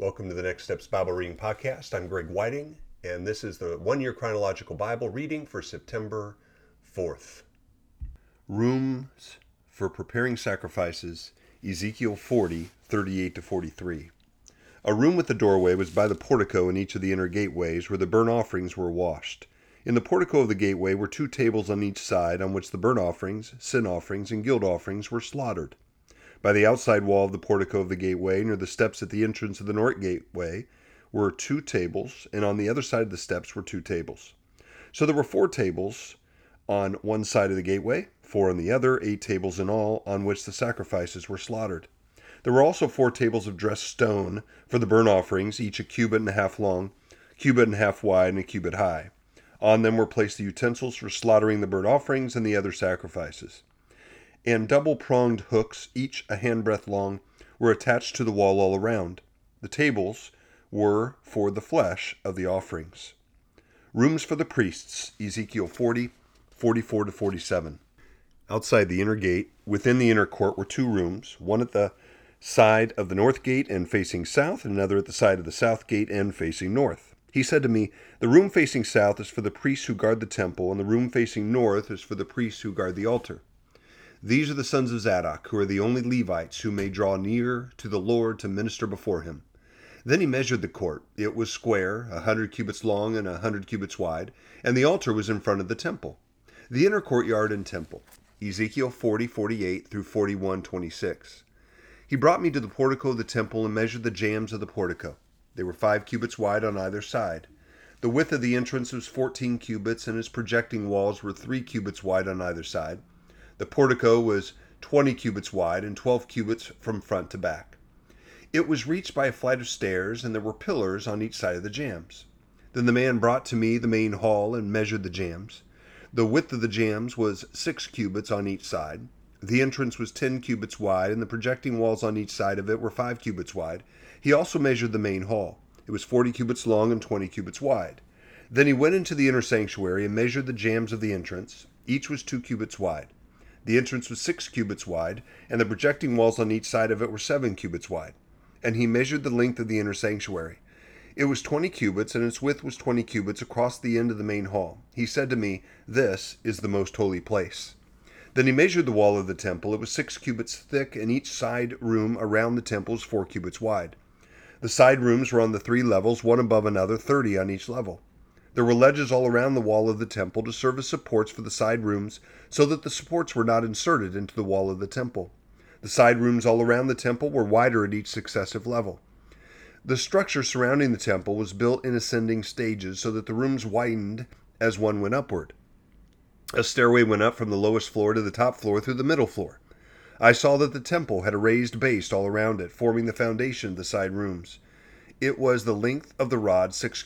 Welcome to the Next Steps Bible Reading Podcast. I'm Greg Whiting, and this is the one year chronological Bible reading for September 4th. Rooms for Preparing Sacrifices, Ezekiel 40, 38 to 43. A room with a doorway was by the portico in each of the inner gateways where the burnt offerings were washed. In the portico of the gateway were two tables on each side on which the burnt offerings, sin offerings, and guilt offerings were slaughtered. By the outside wall of the portico of the gateway, near the steps at the entrance of the north gateway, were two tables, and on the other side of the steps were two tables. So there were four tables on one side of the gateway, four on the other, eight tables in all, on which the sacrifices were slaughtered. There were also four tables of dressed stone for the burnt offerings, each a cubit and a half long, cubit and a half wide, and a cubit high. On them were placed the utensils for slaughtering the burnt offerings and the other sacrifices and double pronged hooks, each a handbreadth long, were attached to the wall all around. The tables were for the flesh of the offerings. Rooms for the priests, Ezekiel 40, 44 to 47. Outside the inner gate, within the inner court, were two rooms, one at the side of the north gate and facing south, and another at the side of the south gate and facing north. He said to me, The room facing south is for the priests who guard the temple, and the room facing north is for the priests who guard the altar. These are the sons of Zadok, who are the only Levites who may draw near to the Lord to minister before him. Then he measured the court. It was square, a hundred cubits long and a hundred cubits wide, and the altar was in front of the temple. The inner courtyard and temple. Ezekiel 40, 48 through 41, 26. He brought me to the portico of the temple and measured the jambs of the portico. They were five cubits wide on either side. The width of the entrance was fourteen cubits, and its projecting walls were three cubits wide on either side. The portico was 20 cubits wide and 12 cubits from front to back. It was reached by a flight of stairs, and there were pillars on each side of the jambs. Then the man brought to me the main hall and measured the jambs. The width of the jambs was six cubits on each side. The entrance was ten cubits wide, and the projecting walls on each side of it were five cubits wide. He also measured the main hall. It was forty cubits long and twenty cubits wide. Then he went into the inner sanctuary and measured the jambs of the entrance. Each was two cubits wide. The entrance was six cubits wide, and the projecting walls on each side of it were seven cubits wide. And he measured the length of the inner sanctuary. It was twenty cubits, and its width was twenty cubits across the end of the main hall. He said to me, This is the most holy place. Then he measured the wall of the temple. It was six cubits thick, and each side room around the temple was four cubits wide. The side rooms were on the three levels, one above another, thirty on each level. There were ledges all around the wall of the temple to serve as supports for the side rooms, so that the supports were not inserted into the wall of the temple. The side rooms all around the temple were wider at each successive level. The structure surrounding the temple was built in ascending stages so that the rooms widened as one went upward. A stairway went up from the lowest floor to the top floor through the middle floor. I saw that the temple had a raised base all around it, forming the foundation of the side rooms. It was the length of the rod six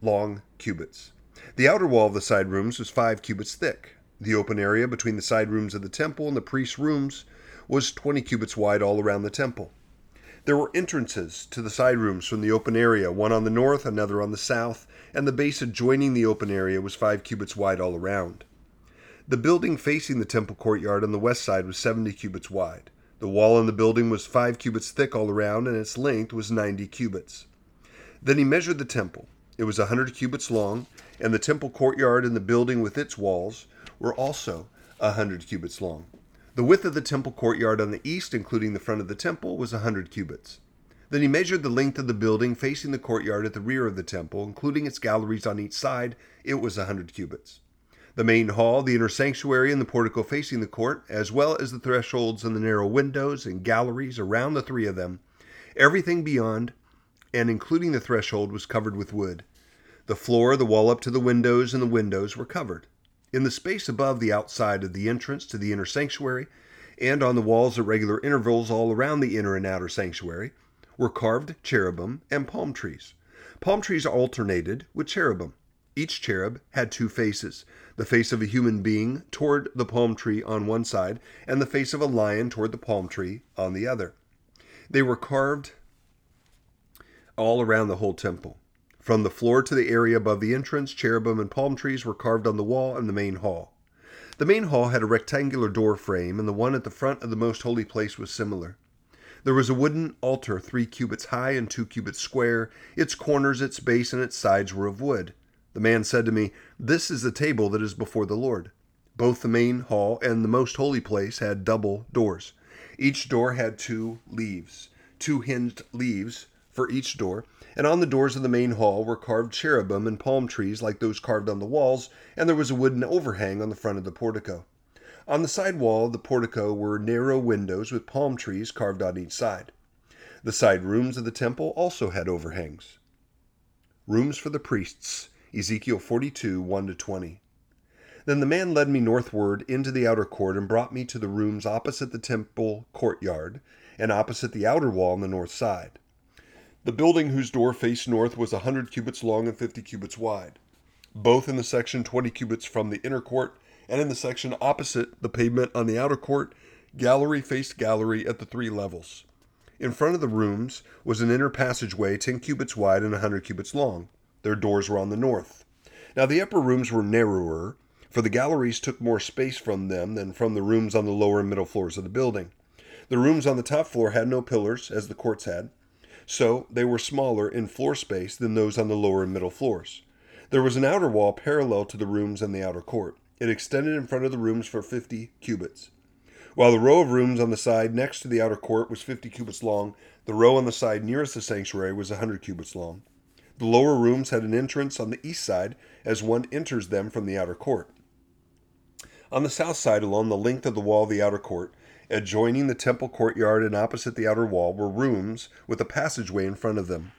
long cubits. The outer wall of the side rooms was five cubits thick. The open area between the side rooms of the temple and the priests' rooms was twenty cubits wide all around the temple. There were entrances to the side rooms from the open area, one on the north, another on the south, and the base adjoining the open area was five cubits wide all around. The building facing the temple courtyard on the west side was seventy cubits wide. The wall in the building was five cubits thick all around, and its length was ninety cubits. Then he measured the temple. It was a hundred cubits long, and the temple courtyard and the building with its walls were also a hundred cubits long. The width of the temple courtyard on the east, including the front of the temple, was a hundred cubits. Then he measured the length of the building facing the courtyard at the rear of the temple, including its galleries on each side. It was a hundred cubits. The main hall, the inner sanctuary, and the portico facing the court, as well as the thresholds and the narrow windows and galleries around the three of them, everything beyond and including the threshold was covered with wood. The floor, the wall up to the windows, and the windows were covered. In the space above the outside of the entrance to the inner sanctuary, and on the walls at regular intervals all around the inner and outer sanctuary, were carved cherubim and palm trees. Palm trees alternated with cherubim. Each cherub had two faces the face of a human being toward the palm tree on one side, and the face of a lion toward the palm tree on the other. They were carved all around the whole temple. From the floor to the area above the entrance, cherubim and palm trees were carved on the wall in the main hall. The main hall had a rectangular door frame, and the one at the front of the most holy place was similar. There was a wooden altar three cubits high and two cubits square. Its corners, its base, and its sides were of wood. The man said to me, This is the table that is before the Lord. Both the main hall and the most holy place had double doors. Each door had two leaves, two hinged leaves for each door, and on the doors of the main hall were carved cherubim and palm trees like those carved on the walls, and there was a wooden overhang on the front of the portico. On the side wall of the portico were narrow windows with palm trees carved on each side. The side rooms of the temple also had overhangs. Rooms for the priests, Ezekiel 42 1 20. Then the man led me northward into the outer court and brought me to the rooms opposite the temple courtyard and opposite the outer wall on the north side. The building whose door faced north was a hundred cubits long and fifty cubits wide, both in the section twenty cubits from the inner court and in the section opposite the pavement on the outer court, gallery faced gallery at the three levels. In front of the rooms was an inner passageway ten cubits wide and a hundred cubits long. Their doors were on the north. Now the upper rooms were narrower, for the galleries took more space from them than from the rooms on the lower and middle floors of the building. The rooms on the top floor had no pillars, as the courts had, so they were smaller in floor space than those on the lower and middle floors. There was an outer wall parallel to the rooms and the outer court. It extended in front of the rooms for 50 cubits. While the row of rooms on the side next to the outer court was 50 cubits long, the row on the side nearest the sanctuary was 100 cubits long. The lower rooms had an entrance on the east side as one enters them from the outer court. On the south side, along the length of the wall of the outer court, adjoining the temple courtyard and opposite the outer wall, were rooms with a passageway in front of them.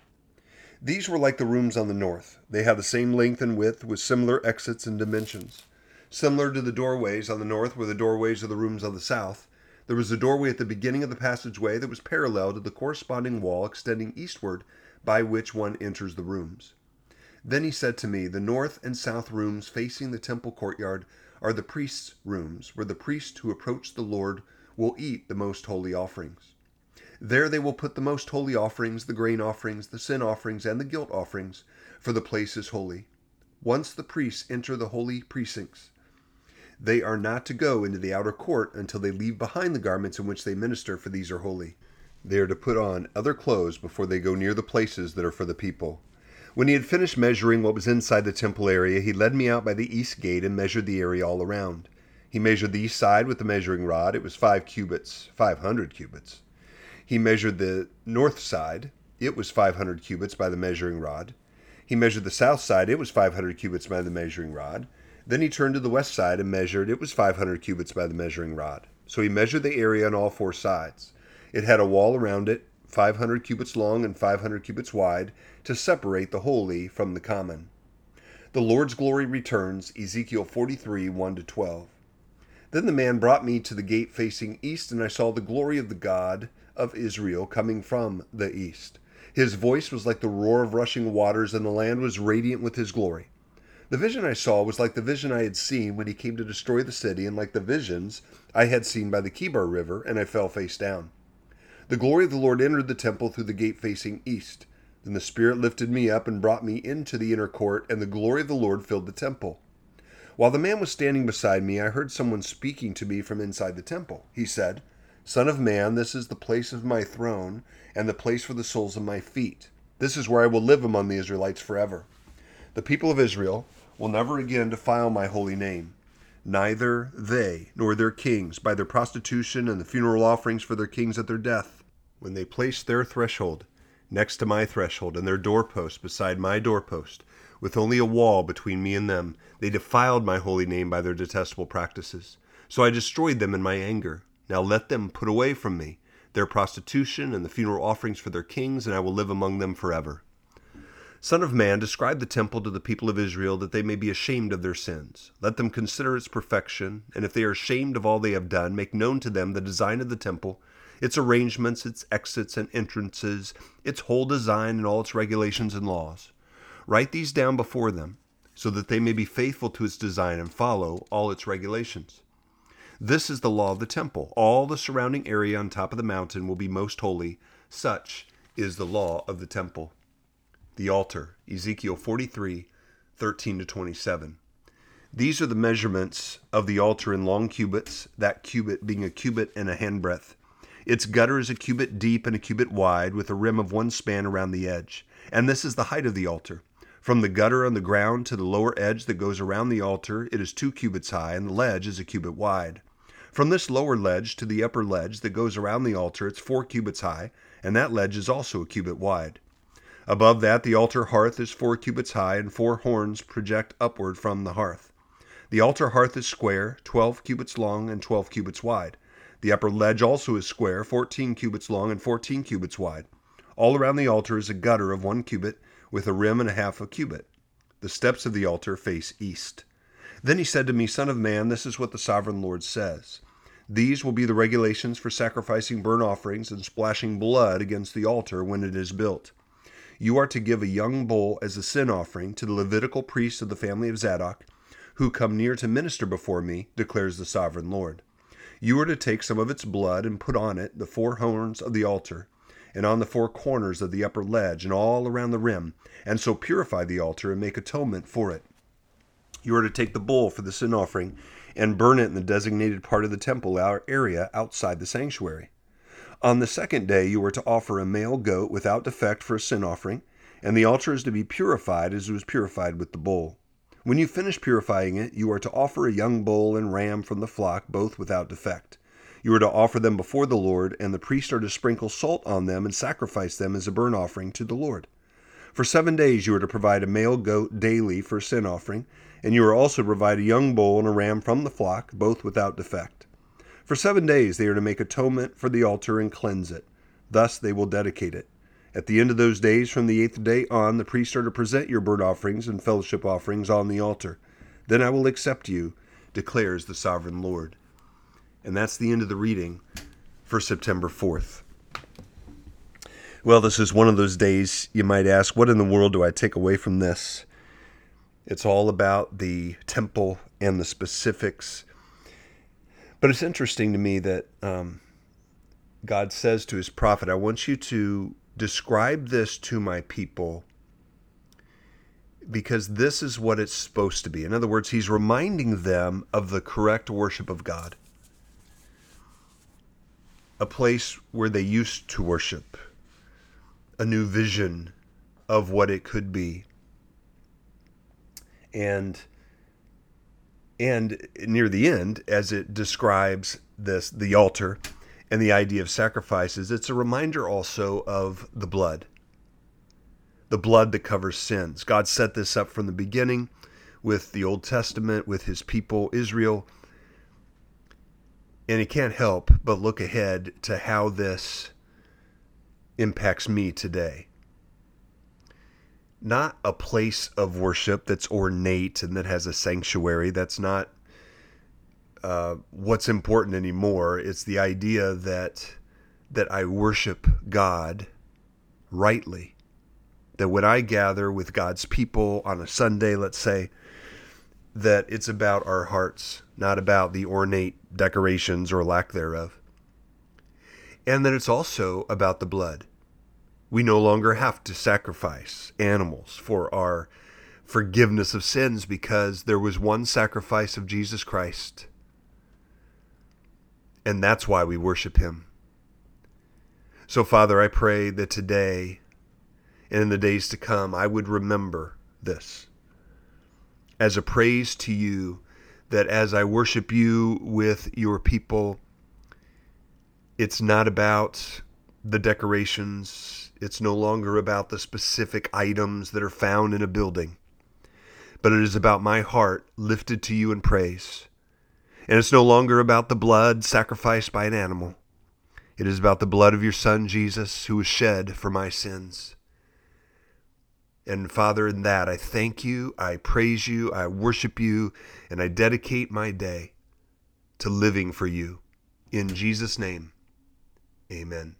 These were like the rooms on the north. They had the same length and width, with similar exits and dimensions. Similar to the doorways on the north were the doorways of the rooms on the south. There was a doorway at the beginning of the passageway that was parallel to the corresponding wall extending eastward by which one enters the rooms. Then he said to me, The north and south rooms facing the temple courtyard are the priests' rooms, where the priests who approach the Lord will eat the most holy offerings. There they will put the most holy offerings, the grain offerings, the sin offerings, and the guilt offerings, for the place is holy. Once the priests enter the holy precincts, they are not to go into the outer court until they leave behind the garments in which they minister, for these are holy. They are to put on other clothes before they go near the places that are for the people. When he had finished measuring what was inside the temple area, he led me out by the east gate and measured the area all around. He measured the east side with the measuring rod. It was five cubits, five hundred cubits. He measured the north side. It was five hundred cubits by the measuring rod. He measured the south side. It was five hundred cubits by the measuring rod. Then he turned to the west side and measured. It was 500 cubits by the measuring rod. So he measured the area on all four sides. It had a wall around it, 500 cubits long and 500 cubits wide, to separate the holy from the common. The Lord's glory returns, Ezekiel 43 1 12. Then the man brought me to the gate facing east, and I saw the glory of the God of Israel coming from the east. His voice was like the roar of rushing waters, and the land was radiant with his glory. The vision I saw was like the vision I had seen when he came to destroy the city, and like the visions I had seen by the Kebar River, and I fell face down. The glory of the Lord entered the temple through the gate facing east. Then the Spirit lifted me up and brought me into the inner court, and the glory of the Lord filled the temple. While the man was standing beside me, I heard someone speaking to me from inside the temple. He said, Son of man, this is the place of my throne, and the place for the soles of my feet. This is where I will live among the Israelites forever. The people of Israel will never again defile my holy name. Neither they nor their kings by their prostitution and the funeral offerings for their kings at their death. When they place their threshold next to my threshold and their doorpost beside my doorpost, with only a wall between me and them, they defiled my holy name by their detestable practices. So I destroyed them in my anger. Now let them put away from me their prostitution and the funeral offerings for their kings, and I will live among them forever. Son of man, describe the temple to the people of Israel that they may be ashamed of their sins. Let them consider its perfection, and if they are ashamed of all they have done, make known to them the design of the temple, its arrangements, its exits and entrances, its whole design, and all its regulations and laws. Write these down before them, so that they may be faithful to its design and follow all its regulations. This is the law of the temple. All the surrounding area on top of the mountain will be most holy. Such is the law of the temple the altar, Ezekiel 43, 13 to 27. These are the measurements of the altar in long cubits, that cubit being a cubit and a handbreadth. Its gutter is a cubit deep and a cubit wide, with a rim of one span around the edge. And this is the height of the altar. From the gutter on the ground to the lower edge that goes around the altar, it is two cubits high, and the ledge is a cubit wide. From this lower ledge to the upper ledge that goes around the altar, it's four cubits high, and that ledge is also a cubit wide. Above that, the altar hearth is four cubits high, and four horns project upward from the hearth. The altar hearth is square, twelve cubits long and twelve cubits wide. The upper ledge also is square, fourteen cubits long and fourteen cubits wide. All around the altar is a gutter of one cubit, with a rim and a half a cubit. The steps of the altar face east. Then he said to me, Son of man, this is what the sovereign Lord says. These will be the regulations for sacrificing burnt offerings and splashing blood against the altar when it is built. You are to give a young bull as a sin offering to the Levitical priests of the family of Zadok, who come near to minister before me, declares the sovereign Lord. You are to take some of its blood and put on it the four horns of the altar, and on the four corners of the upper ledge, and all around the rim, and so purify the altar and make atonement for it. You are to take the bull for the sin offering and burn it in the designated part of the temple area outside the sanctuary. On the second day, you are to offer a male goat without defect for a sin offering, and the altar is to be purified as it was purified with the bull. When you finish purifying it, you are to offer a young bull and ram from the flock, both without defect. You are to offer them before the Lord, and the priests are to sprinkle salt on them and sacrifice them as a burnt offering to the Lord. For seven days you are to provide a male goat daily for a sin offering, and you are also to provide a young bull and a ram from the flock, both without defect. For seven days they are to make atonement for the altar and cleanse it. Thus they will dedicate it. At the end of those days, from the eighth day on, the priests are to present your burnt offerings and fellowship offerings on the altar. Then I will accept you, declares the sovereign Lord. And that's the end of the reading for September 4th. Well, this is one of those days you might ask, what in the world do I take away from this? It's all about the temple and the specifics. But it's interesting to me that um, God says to his prophet, I want you to describe this to my people because this is what it's supposed to be. In other words, he's reminding them of the correct worship of God, a place where they used to worship a new vision of what it could be. And and near the end, as it describes this the altar and the idea of sacrifices, it's a reminder also of the blood. The blood that covers sins. God set this up from the beginning with the Old Testament, with his people, Israel. And he can't help but look ahead to how this impacts me today. Not a place of worship that's ornate and that has a sanctuary. That's not uh, what's important anymore. It's the idea that that I worship God rightly. That when I gather with God's people on a Sunday, let's say, that it's about our hearts, not about the ornate decorations or lack thereof. And that it's also about the blood. We no longer have to sacrifice animals for our forgiveness of sins because there was one sacrifice of Jesus Christ. And that's why we worship him. So, Father, I pray that today and in the days to come, I would remember this as a praise to you that as I worship you with your people, it's not about the decorations. It's no longer about the specific items that are found in a building, but it is about my heart lifted to you in praise. And it's no longer about the blood sacrificed by an animal. It is about the blood of your Son, Jesus, who was shed for my sins. And Father, in that, I thank you, I praise you, I worship you, and I dedicate my day to living for you. In Jesus' name, amen.